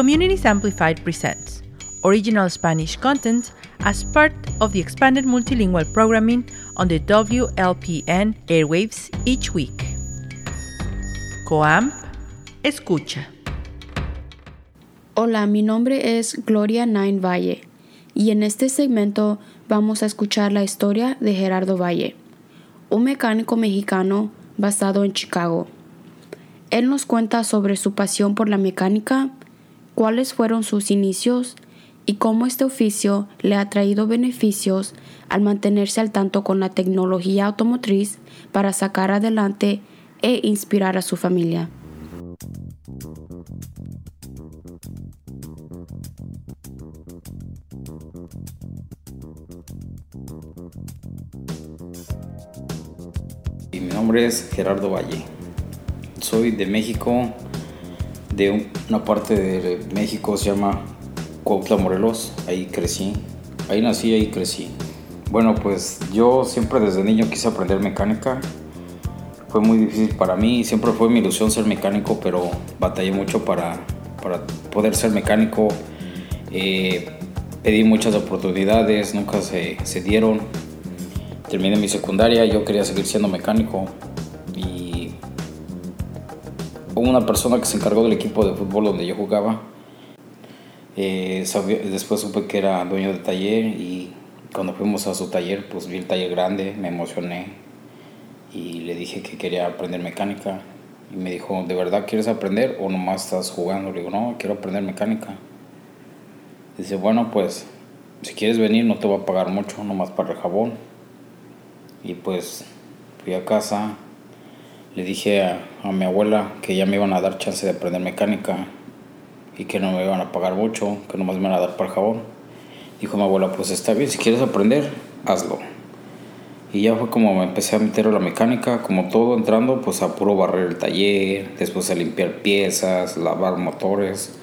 Communities Amplified presents original Spanish content as part of the expanded multilingual programming on the WLPN airwaves each week. Coam, escucha. Hola, mi nombre es Gloria Nine Valle y en este segmento vamos a escuchar la historia de Gerardo Valle, un mecánico mexicano basado en Chicago. Él nos cuenta sobre su pasión por la mecánica, cuáles fueron sus inicios y cómo este oficio le ha traído beneficios al mantenerse al tanto con la tecnología automotriz para sacar adelante e inspirar a su familia. Mi nombre es Gerardo Valle. Soy de México, de una parte de México se llama Cuautla, Morelos. Ahí crecí. Ahí nací, ahí crecí. Bueno, pues yo siempre desde niño quise aprender mecánica. Fue muy difícil para mí, siempre fue mi ilusión ser mecánico, pero batallé mucho para, para poder ser mecánico. Eh, pedí muchas oportunidades, nunca se, se dieron terminé mi secundaria, yo quería seguir siendo mecánico una persona que se encargó del equipo de fútbol donde yo jugaba. Eh, después supe que era dueño de taller y cuando fuimos a su taller, pues vi el taller grande, me emocioné y le dije que quería aprender mecánica. Y me dijo, ¿de verdad quieres aprender o nomás estás jugando? Le digo, no, quiero aprender mecánica. Dice, bueno, pues si quieres venir no te va a pagar mucho, nomás para el jabón. Y pues fui a casa, le dije a, mi abuela que ya me iban a dar chance de aprender mecánica y que no me iban a pagar mucho, que nomás me iban a dar para el jabón. Dijo mi abuela, pues está bien, si quieres aprender, hazlo. Y ya fue como me empecé a meter a la mecánica, como todo entrando, pues a puro barrer el taller, después a limpiar piezas, lavar motores,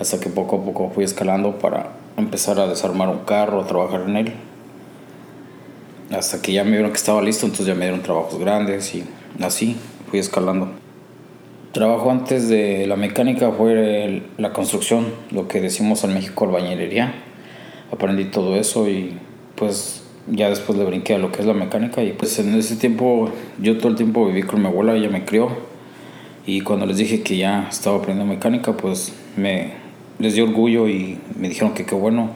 hasta que poco a poco fui escalando para empezar a desarmar un carro, a trabajar en él hasta que ya me vieron que estaba listo, entonces ya me dieron trabajos grandes y así fui escalando. Trabajo antes de la mecánica fue la construcción, lo que decimos en México albañilería. Aprendí todo eso y pues ya después le brinqué a lo que es la mecánica y pues en ese tiempo yo todo el tiempo viví con mi abuela, ella me crió y cuando les dije que ya estaba aprendiendo mecánica pues me les dio orgullo y me dijeron que qué bueno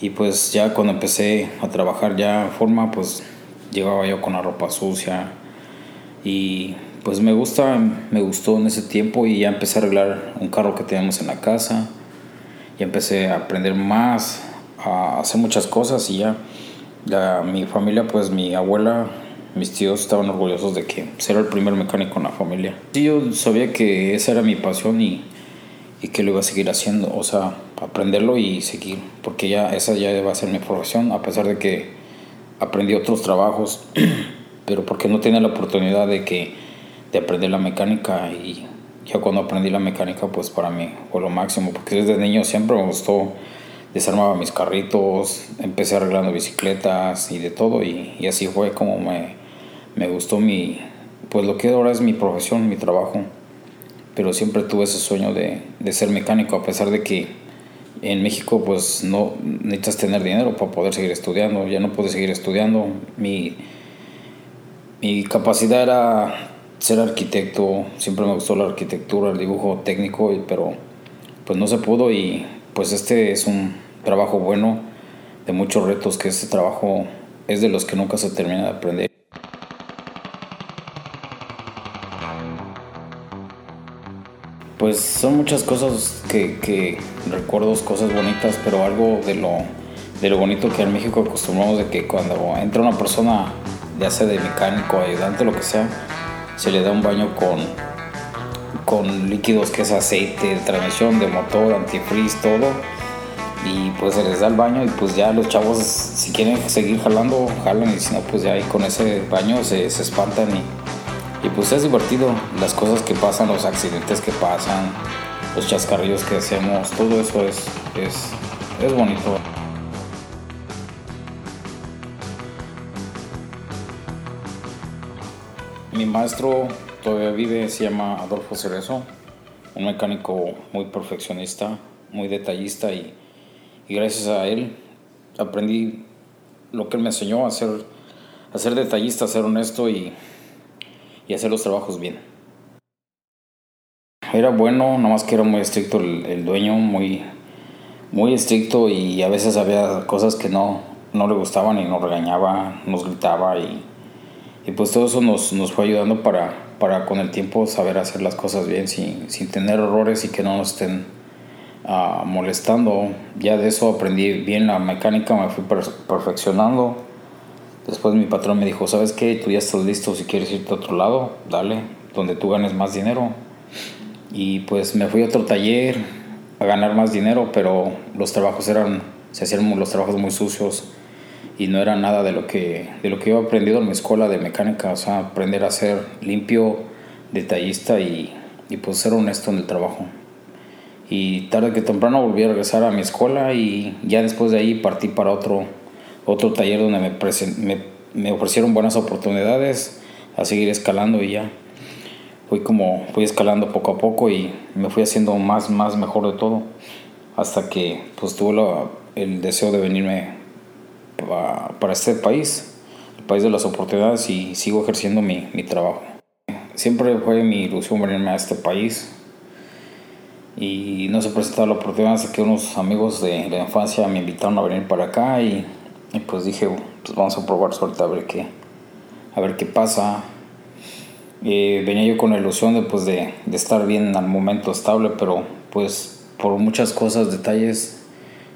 y pues ya cuando empecé a trabajar ya en forma, pues llegaba yo con la ropa sucia. Y pues me gusta, me gustó en ese tiempo y ya empecé a arreglar un carro que teníamos en la casa. Y empecé a aprender más, a hacer muchas cosas y ya, ya mi familia, pues mi abuela, mis tíos estaban orgullosos de que ser el primer mecánico en la familia. Sí, yo sabía que esa era mi pasión y y que lo iba a seguir haciendo, o sea, aprenderlo y seguir, porque ya esa ya va a ser mi profesión, a pesar de que aprendí otros trabajos, pero porque no tenía la oportunidad de que de aprender la mecánica y ya cuando aprendí la mecánica pues para mí fue lo máximo, porque desde niño siempre me gustó, desarmaba mis carritos, empecé arreglando bicicletas y de todo y, así fue como me, me gustó mi, pues lo que ahora es mi profesión, mi trabajo. Pero siempre tuve ese sueño de, de, ser mecánico, a pesar de que en México pues no necesitas tener dinero para poder seguir estudiando, ya no pude seguir estudiando, mi, mi capacidad era ser arquitecto, siempre me gustó la arquitectura, el dibujo técnico, pero pues no se pudo y pues este es un trabajo bueno, de muchos retos, que este trabajo es de los que nunca se termina de aprender. Pues son muchas cosas que, que recuerdos, cosas bonitas, pero algo de lo, de lo bonito que en México acostumbramos de que cuando entra una persona, ya sea de mecánico, ayudante, lo que sea, se le da un baño con, con líquidos que es aceite de transmisión, de motor, antifreeze, todo. Y pues se les da el baño y pues ya los chavos si quieren seguir jalando, jalan y si no pues ya ahí con ese baño se, se espantan y y pues es divertido las cosas que pasan, los accidentes que pasan, los chascarrillos que hacemos, todo eso es, es, es bonito. Mi maestro todavía vive, se llama Adolfo Cerezo. un mecánico muy perfeccionista, muy detallista y, gracias a él aprendí lo que él me enseñó a ser, a ser detallista, a ser honesto y, y hacer los trabajos bien. Era bueno, nomás que era muy estricto el, dueño, muy, muy estricto y a veces había cosas que no, no le gustaban y nos regañaba, nos gritaba y, y pues todo eso nos, nos fue ayudando para, para con el tiempo saber hacer las cosas bien sin, sin tener errores y que no nos estén uh, molestando. Ya de eso aprendí bien la mecánica, me fui perfeccionando. Después mi patrón me dijo, ¿sabes qué? Tú ya estás listo, si quieres irte a otro lado, dale, donde tú ganes más dinero. Y pues me fui a otro taller a ganar más dinero, pero los trabajos eran, se hacían los trabajos muy sucios y no era nada de lo que de lo que yo he aprendido en mi escuela de mecánica, o sea, aprender a ser limpio, detallista y, y pues ser honesto en el trabajo. Y tarde que temprano volví a regresar a mi escuela y ya después de ahí partí para otro, otro taller donde me, me, me ofrecieron buenas oportunidades a seguir escalando y ya fui como fui escalando poco a poco y me fui haciendo más más mejor de todo hasta que pues tuve el deseo de venirme para este país, el país de las oportunidades y sigo ejerciendo mi, mi trabajo. Siempre fue mi ilusión venirme a este país y no se presentó la oportunidad hasta que unos amigos de la infancia me invitaron a venir para acá y, y pues dije, pues vamos a probar suerte a ver qué, a ver qué pasa. Eh, venía yo con la ilusión de, pues de, de estar bien al momento estable, pero pues por muchas cosas, detalles,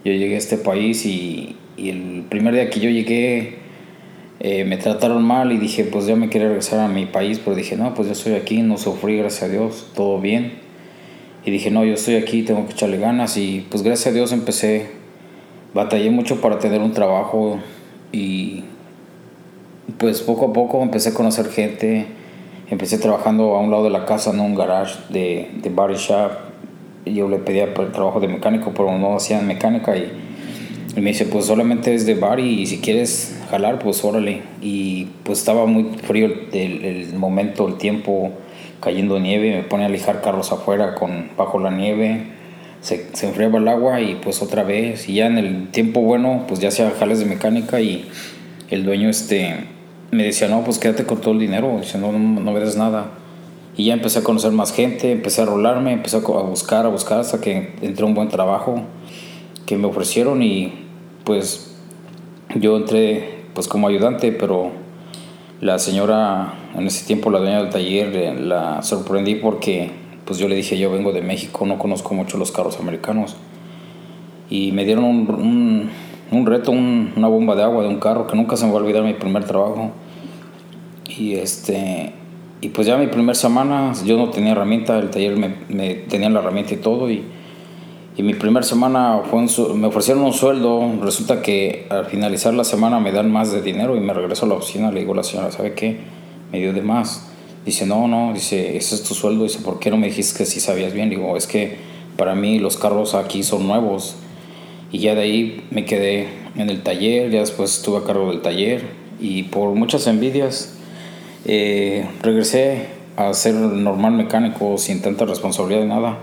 yo llegué a este país y, y el primer día que yo llegué eh, me trataron mal y dije, pues ya me quería regresar a mi país, pero dije, no, pues yo estoy aquí, no sufrí, gracias a Dios, todo bien. Y dije, no, yo estoy aquí, tengo que echarle ganas y pues gracias a Dios empecé, batallé mucho para tener un trabajo y pues poco a poco empecé a conocer gente, empecé trabajando a un lado de la casa, en un garage de, de body shop. Yo le pedía trabajo de mecánico, pero no hacían mecánica y y me dice, pues solamente es de bar y si quieres jalar, pues órale. Y pues estaba muy frío el, momento, el tiempo, cayendo nieve, me pone a lijar carros afuera con, bajo la nieve, se, se enfriaba el agua y pues otra vez. Y ya en el tiempo bueno, pues ya hacía jales de mecánica y el dueño este, me decía, no, pues quédate con todo el dinero, dice, no, no, no ves nada. Y ya empecé a conocer más gente, empecé a rolarme, empecé a buscar, a buscar hasta que entré a un buen trabajo que me ofrecieron y pues yo entré pues como ayudante, pero la señora en ese tiempo, la dueña del taller, eh, la sorprendí porque pues yo le dije, yo vengo de México, no conozco mucho los carros americanos. Y me dieron un, un, reto, una bomba de agua de un carro que nunca se me va a olvidar mi primer trabajo. Y este y pues ya mi primera semana yo no tenía herramienta, el taller me, me tenía la herramienta y todo y y mi primera semana fue me ofrecieron un sueldo. Resulta que al finalizar la semana me dan más de dinero y me regreso a la oficina. Le digo a la señora, ¿sabe qué? Me dio de más. Dice, no, no, dice, ese es tu sueldo. Dice, ¿por qué no me dijiste que sí sabías bien? Digo, es que para mí los carros aquí son nuevos. Y ya de ahí me quedé en el taller, ya después estuve a cargo del taller. Y por muchas envidias eh, regresé a ser normal mecánico sin tanta responsabilidad de nada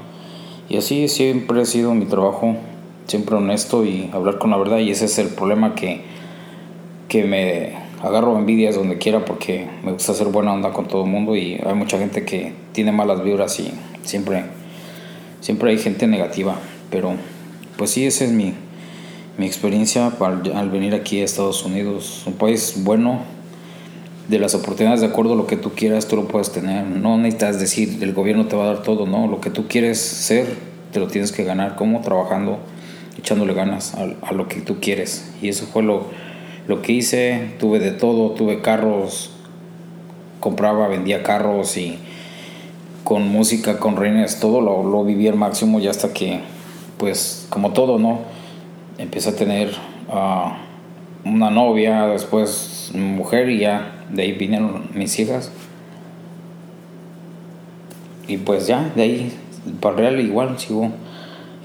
y así siempre ha sido mi trabajo, siempre honesto y hablar con la verdad. Y ese es el problema que, que me agarro envidias donde quiera porque me gusta hacer buena onda con todo el mundo y hay mucha gente que tiene malas vibras y siempre, siempre hay gente negativa. Pero pues sí, esa es mi, mi experiencia al venir aquí a Estados Unidos, un país bueno de las oportunidades de acuerdo a lo que tú quieras, tú lo puedes tener. No necesitas decir, el gobierno te va a dar todo, no. Lo que tú quieres ser, te lo tienes que ganar. como Trabajando, echándole ganas a, lo que tú quieres. Y eso fue lo, lo que hice. Tuve de todo, tuve carros, compraba, vendía carros y con música, con reines, todo lo, lo viví al máximo ya hasta que, pues, como todo, ¿no? Empecé a tener uh, una novia, después mujer y ya de ahí vinieron mis hijas. Y pues ya, de ahí, para real igual sigo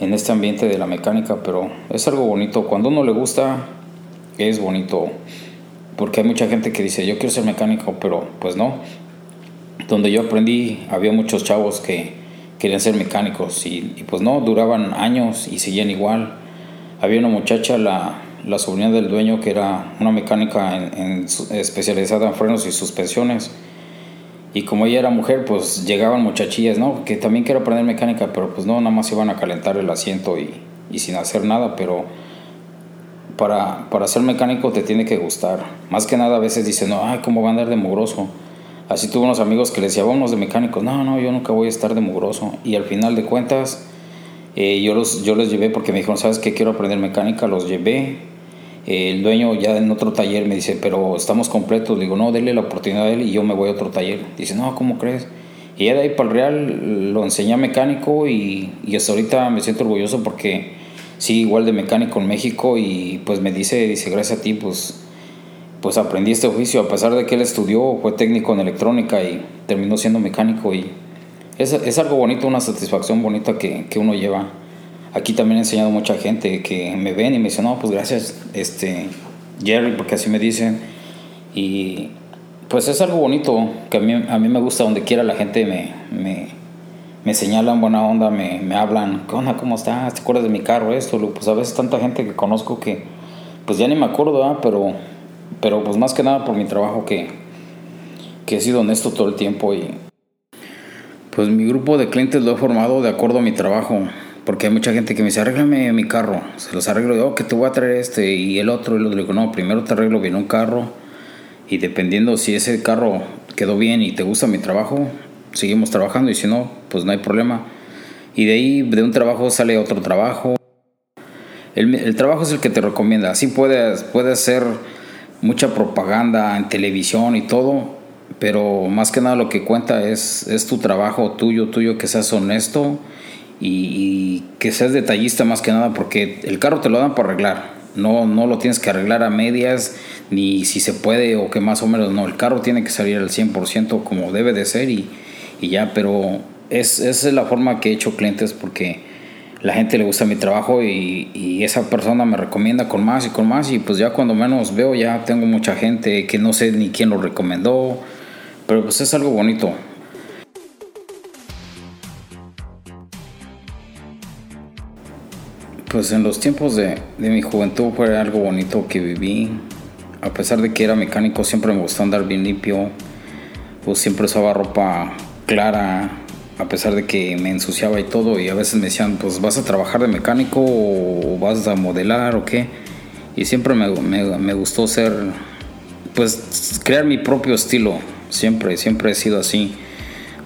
en este ambiente de la mecánica, pero es algo bonito. Cuando uno le gusta, es bonito. Porque hay mucha gente que dice, yo quiero ser mecánico, pero pues no. Donde yo aprendí, había muchos chavos que, querían ser mecánicos y, pues no, duraban años y seguían igual. Había una muchacha, la, la sobrina del dueño, que era una mecánica en, especializada en frenos y suspensiones. Y como ella era mujer, pues llegaban muchachillas, ¿no? Que también quiero aprender mecánica, pero pues no, nada más iban a calentar el asiento y, y sin hacer nada, pero para, para ser mecánico te tiene que gustar. Más que nada a veces dicen, no, ay, ¿cómo va a andar de mugroso? Así tuve unos amigos que les decía, vámonos de mecánicos. No, no, yo nunca voy a estar de mugroso. Y al final de cuentas, eh, yo, los, yo les llevé porque me dijeron, ¿sabes qué? Quiero aprender mecánica. Los llevé. El dueño ya en otro taller me dice, pero estamos completos. Le digo, no, déle la oportunidad a él y yo me voy a otro taller. Dice, no, ¿cómo crees? Y ya de ahí para el Real lo enseñé a mecánico y, y hasta ahorita me siento orgulloso porque sí, igual de mecánico en México y pues me dice, dice, gracias a ti, pues pues aprendí este oficio, a pesar de que él estudió, fue técnico en electrónica y terminó siendo mecánico y es, es algo bonito, una satisfacción bonita que, que, uno lleva. Aquí también he enseñado a mucha gente que me ven y me dicen, no, pues gracias, este, Jerry, porque así me dicen. Y pues es algo bonito, que a mí, a mí me gusta donde quiera la gente me, me, me señalan buena onda, me, me hablan, ¿qué onda? ¿Cómo estás? ¿Te acuerdas de mi carro? Esto, pues a veces tanta gente que conozco que pues ya ni me acuerdo, pero pero pues más que nada por mi trabajo que, que he sido honesto todo el tiempo y pues mi grupo de clientes lo he formado de acuerdo a mi trabajo. Porque hay mucha gente que me dice, arréglame mi carro. Se los arreglo yo, que te voy a traer este y el otro. Y lo digo, no, primero te arreglo bien un carro. Y dependiendo si ese carro quedó bien y te gusta mi trabajo, seguimos trabajando. Y si no, pues no hay problema. Y de ahí, de un trabajo sale otro trabajo. El, el trabajo es el que te recomienda. Así puedes, puedes ser mucha propaganda en televisión y todo, pero más que nada lo que cuenta es, es tu trabajo tuyo, tuyo, que seas honesto y, que seas detallista más que nada, porque el carro te lo dan para arreglar, no, no lo tienes que arreglar a medias, ni si se puede o que más o menos, no, el carro tiene que salir al 100% como debe de ser y, y ya, pero es, esa es la forma que he hecho clientes porque la gente le gusta mi trabajo y, esa persona me recomienda con más y con más y pues ya cuando menos veo ya tengo mucha gente que no sé ni quién lo recomendó, pero pues es algo bonito. Pues en los tiempos de, de mi juventud fue algo bonito que viví. A pesar de que era mecánico, siempre me gustó andar bien limpio. Pues siempre usaba ropa clara, a pesar de que me ensuciaba y todo, y a veces me decían, pues vas a trabajar de mecánico o vas a modelar o qué. Y siempre me, me, gustó ser, pues crear mi propio estilo, siempre, siempre he sido así.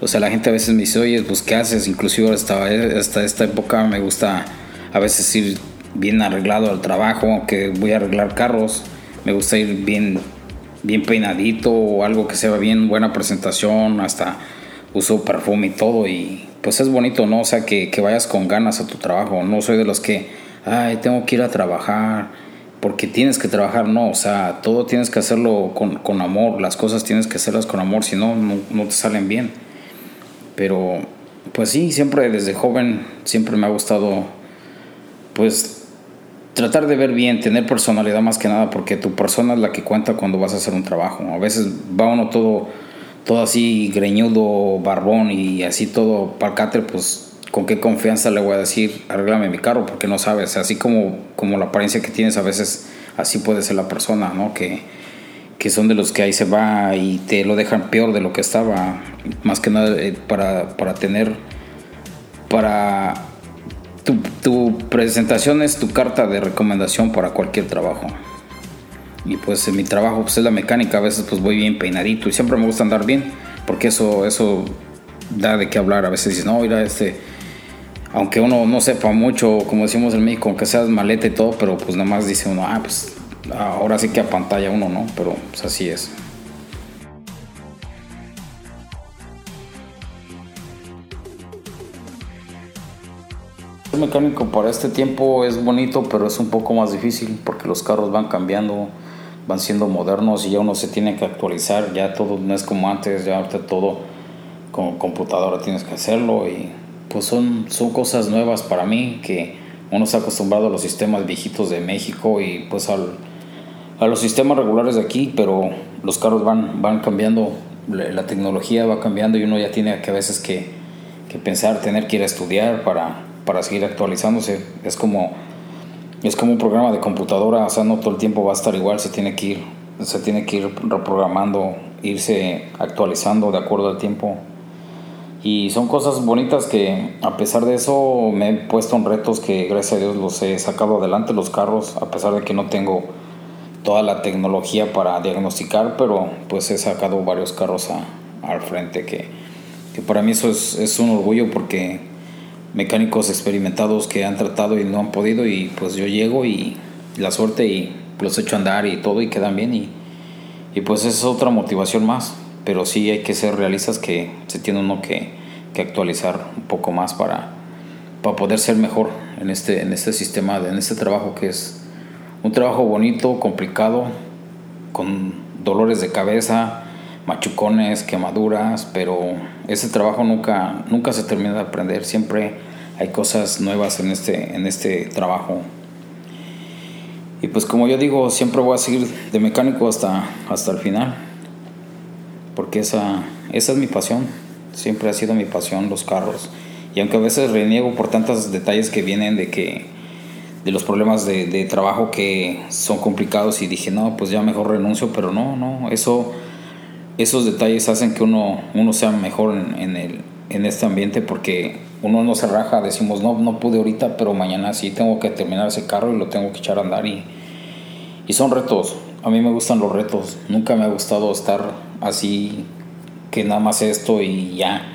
O sea, la gente a veces me dice, oye, pues ¿qué haces? Inclusive hasta, hasta esta época me gusta a veces ir bien arreglado al trabajo, que voy a arreglar carros, me gusta ir bien, bien peinadito o algo que sea bien buena presentación, hasta uso perfume y todo y pues es bonito, ¿no? O sea, que, vayas con ganas a tu trabajo. No soy de los que, ay, tengo que ir a trabajar porque tienes que trabajar, no, o sea, todo tienes que hacerlo con, amor, las cosas tienes que hacerlas con amor, si no, no, te salen bien. Pero, pues sí, siempre desde joven, siempre me ha gustado, pues, tratar de ver bien, tener personalidad más que nada, porque tu persona es la que cuenta cuando vas a hacer un trabajo. A veces va uno todo todo así greñudo, barbón y así todo palcatre, pues con qué confianza le voy a decir, arréglame mi carro, porque no sabes, así como, como la apariencia que tienes a veces, así puede ser la persona, ¿no? Que, que son de los que ahí se va y te lo dejan peor de lo que estaba, más que nada eh, para, para tener, para tu, presentación es tu carta de recomendación para cualquier trabajo. Y pues en mi trabajo pues es la mecánica, a veces pues voy bien peinadito y siempre me gusta andar bien, porque eso, eso da de qué hablar. A veces dices, no, mira, este, aunque uno no sepa mucho, como decimos en México, aunque seas maleta y todo, pero pues nada más dice uno, ah, pues ahora sí que a pantalla uno, ¿no? Pero pues así es. Mecánico para este tiempo es bonito, pero es un poco más difícil porque los carros van cambiando van siendo modernos y ya uno se tiene que actualizar, ya todo no es como antes, ya ahorita todo con computadora tienes que hacerlo y pues son, son cosas nuevas para mí que uno está acostumbrado a los sistemas viejitos de México y pues al, a los sistemas regulares de aquí, pero los carros van, van cambiando, la tecnología va cambiando y uno ya tiene que a veces que, que pensar, tener que ir a estudiar para, para seguir actualizándose. Es como, es como un programa de computadora, o sea, no todo el tiempo va a estar igual, se tiene que ir, se tiene que ir reprogramando, irse actualizando de acuerdo al tiempo. Y son cosas bonitas que a pesar de eso me he puesto en retos que gracias a Dios los he sacado adelante los carros, a pesar de que no tengo toda la tecnología para diagnosticar, pero pues he sacado varios carros al frente que, que, para mí eso es, es, un orgullo porque mecánicos experimentados que han tratado y no han podido y pues yo llego y la suerte y los echo a andar y todo y quedan bien y, y pues es otra motivación más. Pero sí hay que ser realistas que se tiene uno que, que actualizar un poco más para, para poder ser mejor en este, en este sistema, en este trabajo que es un trabajo bonito, complicado, con dolores de cabeza, machucones, quemaduras, pero ese trabajo nunca, nunca se termina de aprender, siempre hay cosas nuevas en este, en este trabajo. Y pues como yo digo, siempre voy a seguir de mecánico hasta, hasta el final porque esa, esa es mi pasión, siempre ha sido mi pasión los carros. Y aunque a veces reniego por tantos detalles que vienen de que de los problemas de, trabajo que son complicados y dije, no, pues ya mejor renuncio, pero no, no, eso, esos detalles hacen que uno, uno sea mejor en, en, el, en este ambiente porque uno no se raja, decimos, no, no pude ahorita, pero mañana sí tengo que terminar ese carro y lo tengo que echar a andar y, y son retos, a mí me gustan los retos, nunca me ha gustado estar así que nada más esto y ya.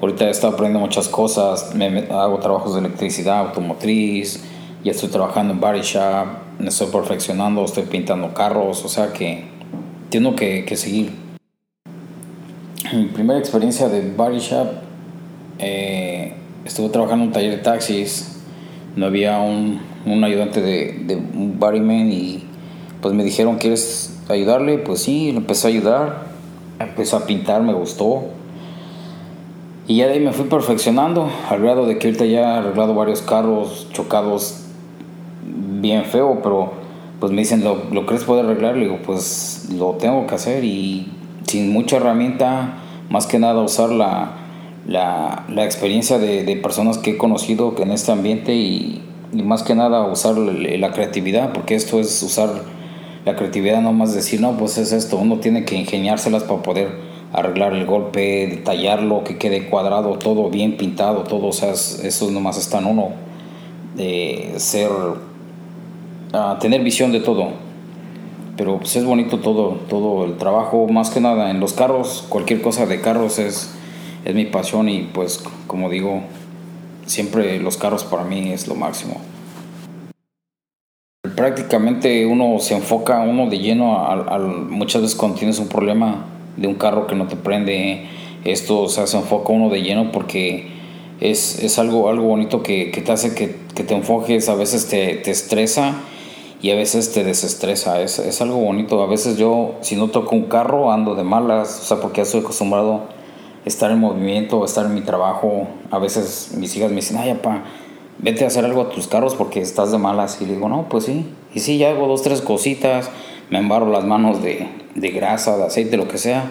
Ahorita he estado aprendiendo muchas cosas, me, hago trabajos de electricidad, automotriz, ya estoy trabajando en body shop, me estoy perfeccionando, estoy pintando carros, o sea que tengo que, que seguir. Mi primera experiencia de body shop, eh, estuve trabajando en un taller de taxis, no había un, un ayudante de, de un bodyman y pues me dijeron, ¿quieres ayudarle? Pues sí, empecé a ayudar empezó a pintar, me gustó. Y ya de ahí me fui perfeccionando, al grado de que ahorita ya he arreglado varios carros chocados bien feo, pero pues me dicen, ¿lo, ¿lo crees poder arreglar? Le digo, pues lo tengo que hacer y sin mucha herramienta, más que nada usar la, la, la experiencia de, de, personas que he conocido en este ambiente y, más que nada usar la creatividad, porque esto es usar la creatividad no más decir, no, pues es esto, uno tiene que ingeniárselas para poder arreglar el golpe, detallarlo, que quede cuadrado, todo bien pintado, todo, o sea, eso nomás está en uno, de ser, uh, tener visión de todo. Pero pues es bonito todo, todo el trabajo, más que nada en los carros, cualquier cosa de carros es, es mi pasión y pues como digo, siempre los carros para mí es lo máximo. Prácticamente uno se enfoca uno de lleno al, muchas veces cuando tienes un problema de un carro que no te prende esto o sea se enfoca uno de lleno porque es, es algo algo bonito que, que te hace que, que, te enfoques a veces te, te, estresa y a veces te desestresa. Es, es, algo bonito. A veces yo si no toco un carro ando de malas o sea porque ya estoy acostumbrado estar en movimiento estar en mi trabajo a veces mis hijas me dicen ay papá vete a hacer algo a tus carros porque estás de malas. Y digo, no, pues sí. Y sí, ya hago dos, tres cositas, me embarro las manos de, de grasa, de aceite, lo que sea.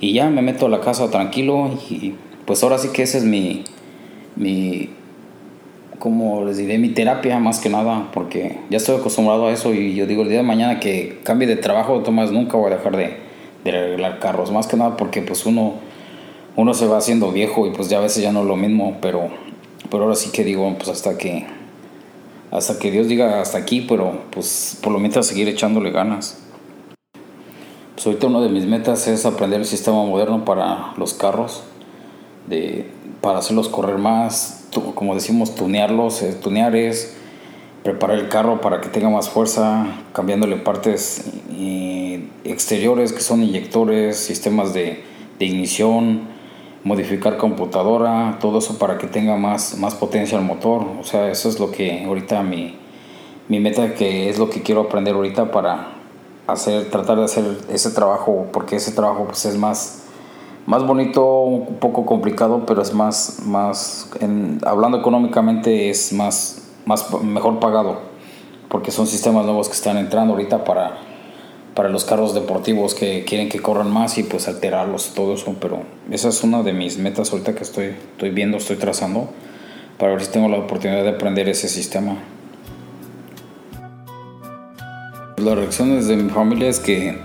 Y ya me meto a la casa tranquilo y pues ahora sí que esa es mi, mi, como les diré, mi terapia más que nada, porque ya estoy acostumbrado a eso y yo digo el día de mañana que cambie de trabajo, Tomás, nunca voy a dejar de, de arreglar carros, más que nada porque pues uno, uno se va haciendo viejo y pues ya a veces ya no es lo mismo, pero pero ahora sí que digo, pues hasta que hasta que Dios diga hasta aquí, pero pues por lo mientras seguir echándole ganas. Pues ahorita una de mis metas es aprender el sistema moderno para los carros, de, para hacerlos correr más, como decimos, tunearlos. Eh, tunear es preparar el carro para que tenga más fuerza, cambiándole partes exteriores que son inyectores, sistemas de ignición, modificar computadora, todo eso para que tenga más, más potencia el motor. O sea, eso es lo que ahorita mi, mi meta, que es lo que quiero aprender ahorita para hacer, tratar de hacer ese trabajo, porque ese trabajo pues, es más, más bonito, un poco complicado, pero es más, más en, hablando económicamente, es más, más mejor pagado, porque son sistemas nuevos que están entrando ahorita para para los carros deportivos que quieren que corran más y pues alterarlos, todo eso. Pero esa es una de mis metas ahorita que estoy, estoy viendo, estoy trazando, para ver si tengo la oportunidad de aprender ese sistema. Las reacciones de mi familia es que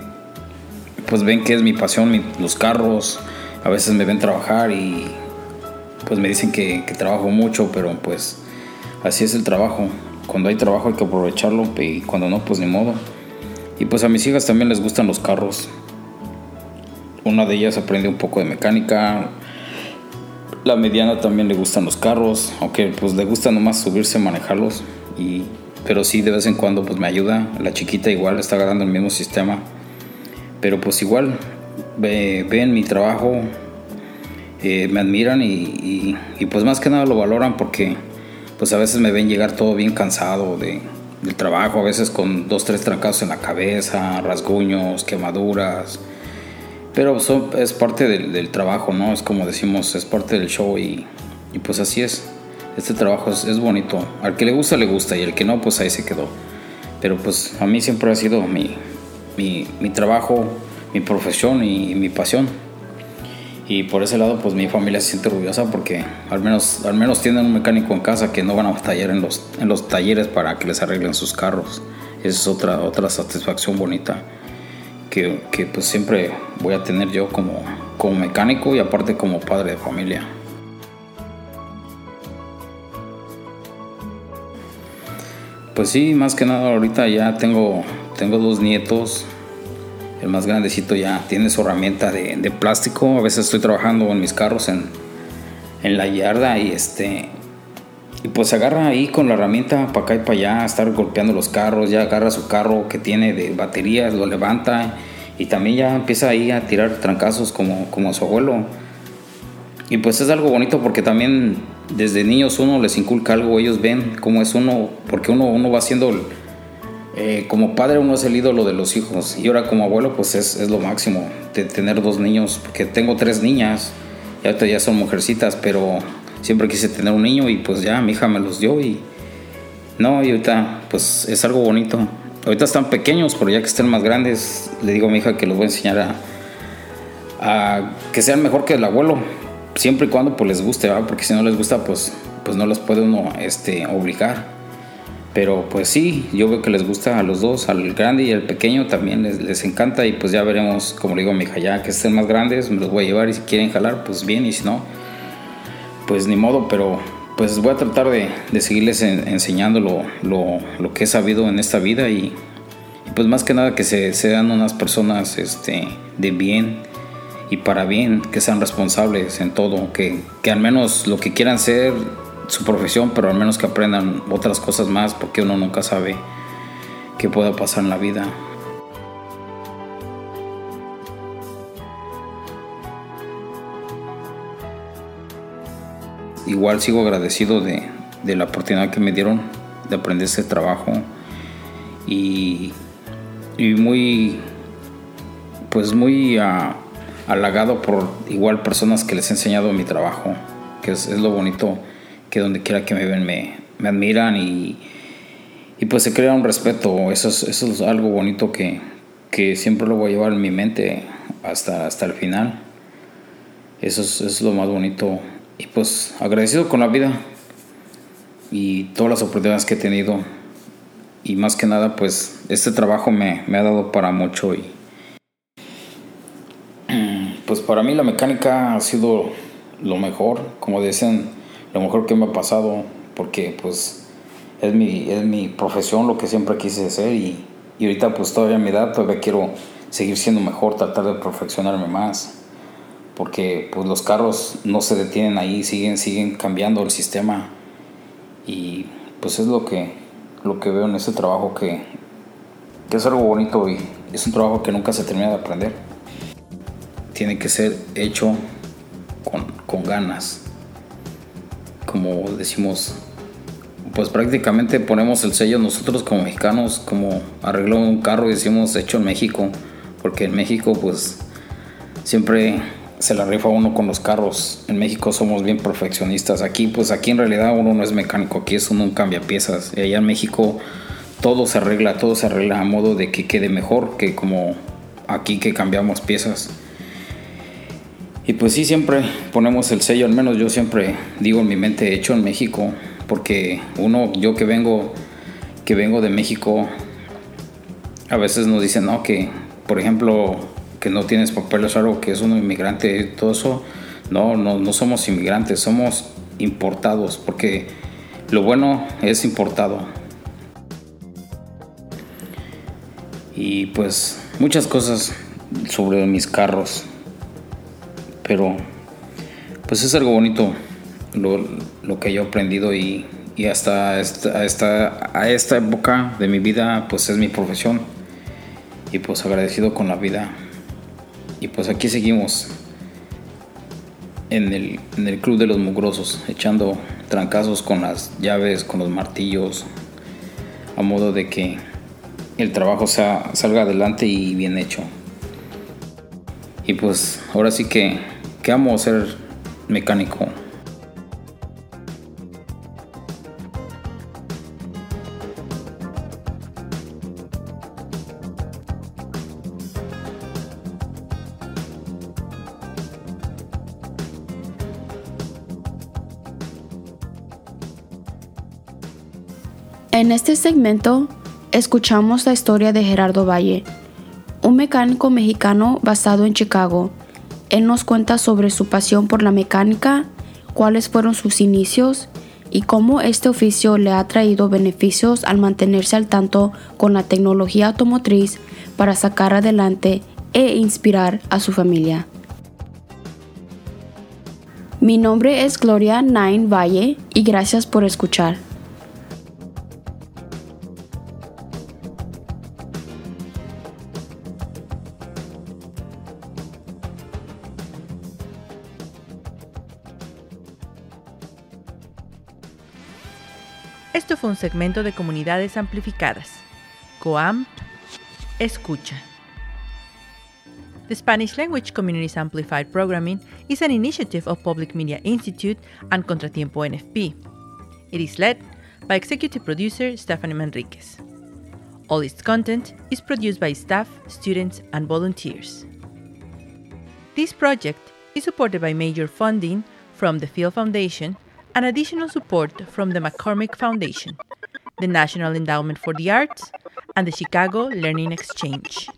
pues ven que es mi pasión, los carros, a veces me ven trabajar y pues me dicen que, que trabajo mucho, pero pues así es el trabajo. Cuando hay trabajo hay que aprovecharlo y cuando no, pues ni modo. Y pues a mis hijas también les gustan los carros. Una de ellas aprende un poco de mecánica. La mediana también le gustan los carros, aunque pues le gusta nomás subirse a manejarlos. Y, pero sí, de vez en cuando pues me ayuda. La chiquita igual está agarrando el mismo sistema. Pero pues igual ven mi trabajo, eh, me admiran y, y, pues más que nada lo valoran porque pues a veces me ven llegar todo bien cansado de, del trabajo, a veces con dos, tres trancazos en la cabeza, rasguños, quemaduras. Pero es parte del, trabajo, ¿no? Es como decimos, es parte del show y, y pues así es. Este trabajo es, bonito. Al que le gusta, le gusta y al que no, pues ahí se quedó. Pero pues a mí siempre ha sido mi, mi, mi trabajo, mi profesión y mi pasión y por ese lado pues mi familia se siente orgullosa porque al menos, al menos tienen un mecánico en casa que no van a batallar en los, en los talleres para que les arreglen sus carros. Esa es otra, otra satisfacción bonita que, que pues siempre voy a tener yo como, como mecánico y aparte como padre de familia. Pues sí, más que nada ahorita ya tengo, tengo dos nietos el más grandecito ya tiene su herramienta de, plástico. A veces estoy trabajando en mis carros en, en la yarda y este y pues se agarra ahí con la herramienta para acá y para allá, estar golpeando los carros, ya agarra su carro que tiene de baterías, lo levanta y también ya empieza ahí a tirar trancazos como, como su abuelo. Y pues es algo bonito porque también desde niños uno les inculca algo, ellos ven cómo es uno, porque uno, uno va haciendo eh, como padre uno es el ídolo de los hijos y ahora como abuelo pues es, es, lo máximo de tener dos niños, porque tengo tres niñas y ahorita ya son mujercitas, pero siempre quise tener un niño y pues ya mi hija me los dio y no, y ahorita pues es algo bonito. Ahorita están pequeños, pero ya que estén más grandes, le digo a mi hija que los voy a enseñar a, a que sean mejor que el abuelo, siempre y cuando pues les guste, porque si no les gusta pues, pues no los puede uno este, obligar. Pero pues sí, yo veo que les gusta a los dos, al grande y al pequeño también les, les encanta y pues ya veremos, como le digo a mi hija, ya que estén más grandes, me los voy a llevar y si quieren jalar, pues bien y si no, pues ni modo, pero pues voy a tratar de, de seguirles enseñando lo, lo, lo, que he sabido en esta vida y, pues más que nada que se, sean unas personas este, de bien y para bien, que sean responsables en todo, que, que al menos lo que quieran ser su profesión, pero al menos que aprendan otras cosas más, porque uno nunca sabe qué pueda pasar en la vida. Igual sigo agradecido de, la oportunidad que me dieron de aprender este trabajo y, muy pues muy uh, halagado por igual personas que les he enseñado mi trabajo que es lo bonito que donde quiera que me ven me, me admiran y, y, pues se crea un respeto. Eso es, eso es algo bonito que, que, siempre lo voy a llevar en mi mente hasta, hasta el final. Eso es, es, lo más bonito. Y pues agradecido con la vida y todas las oportunidades que he tenido. Y más que nada, pues este trabajo me, me ha dado para mucho. Y pues para mí la mecánica ha sido lo mejor. Como dicen, lo mejor que me ha pasado, porque pues es mi, es mi profesión, lo que siempre quise hacer y, y ahorita pues todavía a mi edad todavía quiero seguir siendo mejor, tratar de perfeccionarme más, porque pues los carros no se detienen ahí, siguen, siguen cambiando el sistema y pues es lo que, lo que veo en este trabajo que, que es algo bonito y es un trabajo que nunca se termina de aprender. Tiene que ser hecho con, con ganas como decimos, pues prácticamente ponemos el sello nosotros como mexicanos, como arregló un carro y decimos hecho en México, porque en México pues siempre se la rifa uno con los carros. En México somos bien perfeccionistas. Aquí pues aquí en realidad uno no es mecánico, aquí es uno un cambia piezas. Y allá en México todo se arregla, todo se arregla a modo de que quede mejor que como aquí que cambiamos piezas. Y pues sí, siempre ponemos el sello, al menos yo siempre digo en mi mente hecho en México, porque uno, yo que vengo, que vengo de México, a veces nos dicen, no, que por ejemplo, que no tienes papeles algo, que es un inmigrante, todo eso, no, no, no somos inmigrantes, somos importados, porque lo bueno es importado. Y pues muchas cosas sobre mis carros, pero pues es algo bonito lo, que yo he aprendido y, hasta esta, a esta época de mi vida pues es mi profesión. Y pues agradecido con la vida. Y pues aquí seguimos en el, en el club de los mugrosos echando trancazos con las llaves con los martillos a modo de que el trabajo sea, salga adelante y bien hecho. Y pues ahora sí que, que amo ser mecánico En este segmento escuchamos la historia de Gerardo Valle, un mecánico mexicano basado en Chicago. Él nos cuenta sobre su pasión por la mecánica, cuáles fueron sus inicios y cómo este oficio le ha traído beneficios al mantenerse al tanto con la tecnología automotriz para sacar adelante e inspirar a su familia. Mi nombre es Gloria Nine Valle y gracias por escuchar. Esto fue un segmento de Comunidades Amplificadas. COAM Escucha. The Spanish Language Communities Amplified Programming is an initiative of Public Media Institute and Contratiempo NFP. It is led by executive producer Stephanie Manriquez. All its content is produced by staff, students, and volunteers. This project is supported by major funding from the Field Foundation and additional support from the McCormick Foundation, the National Endowment for the Arts, and the Chicago Learning Exchange.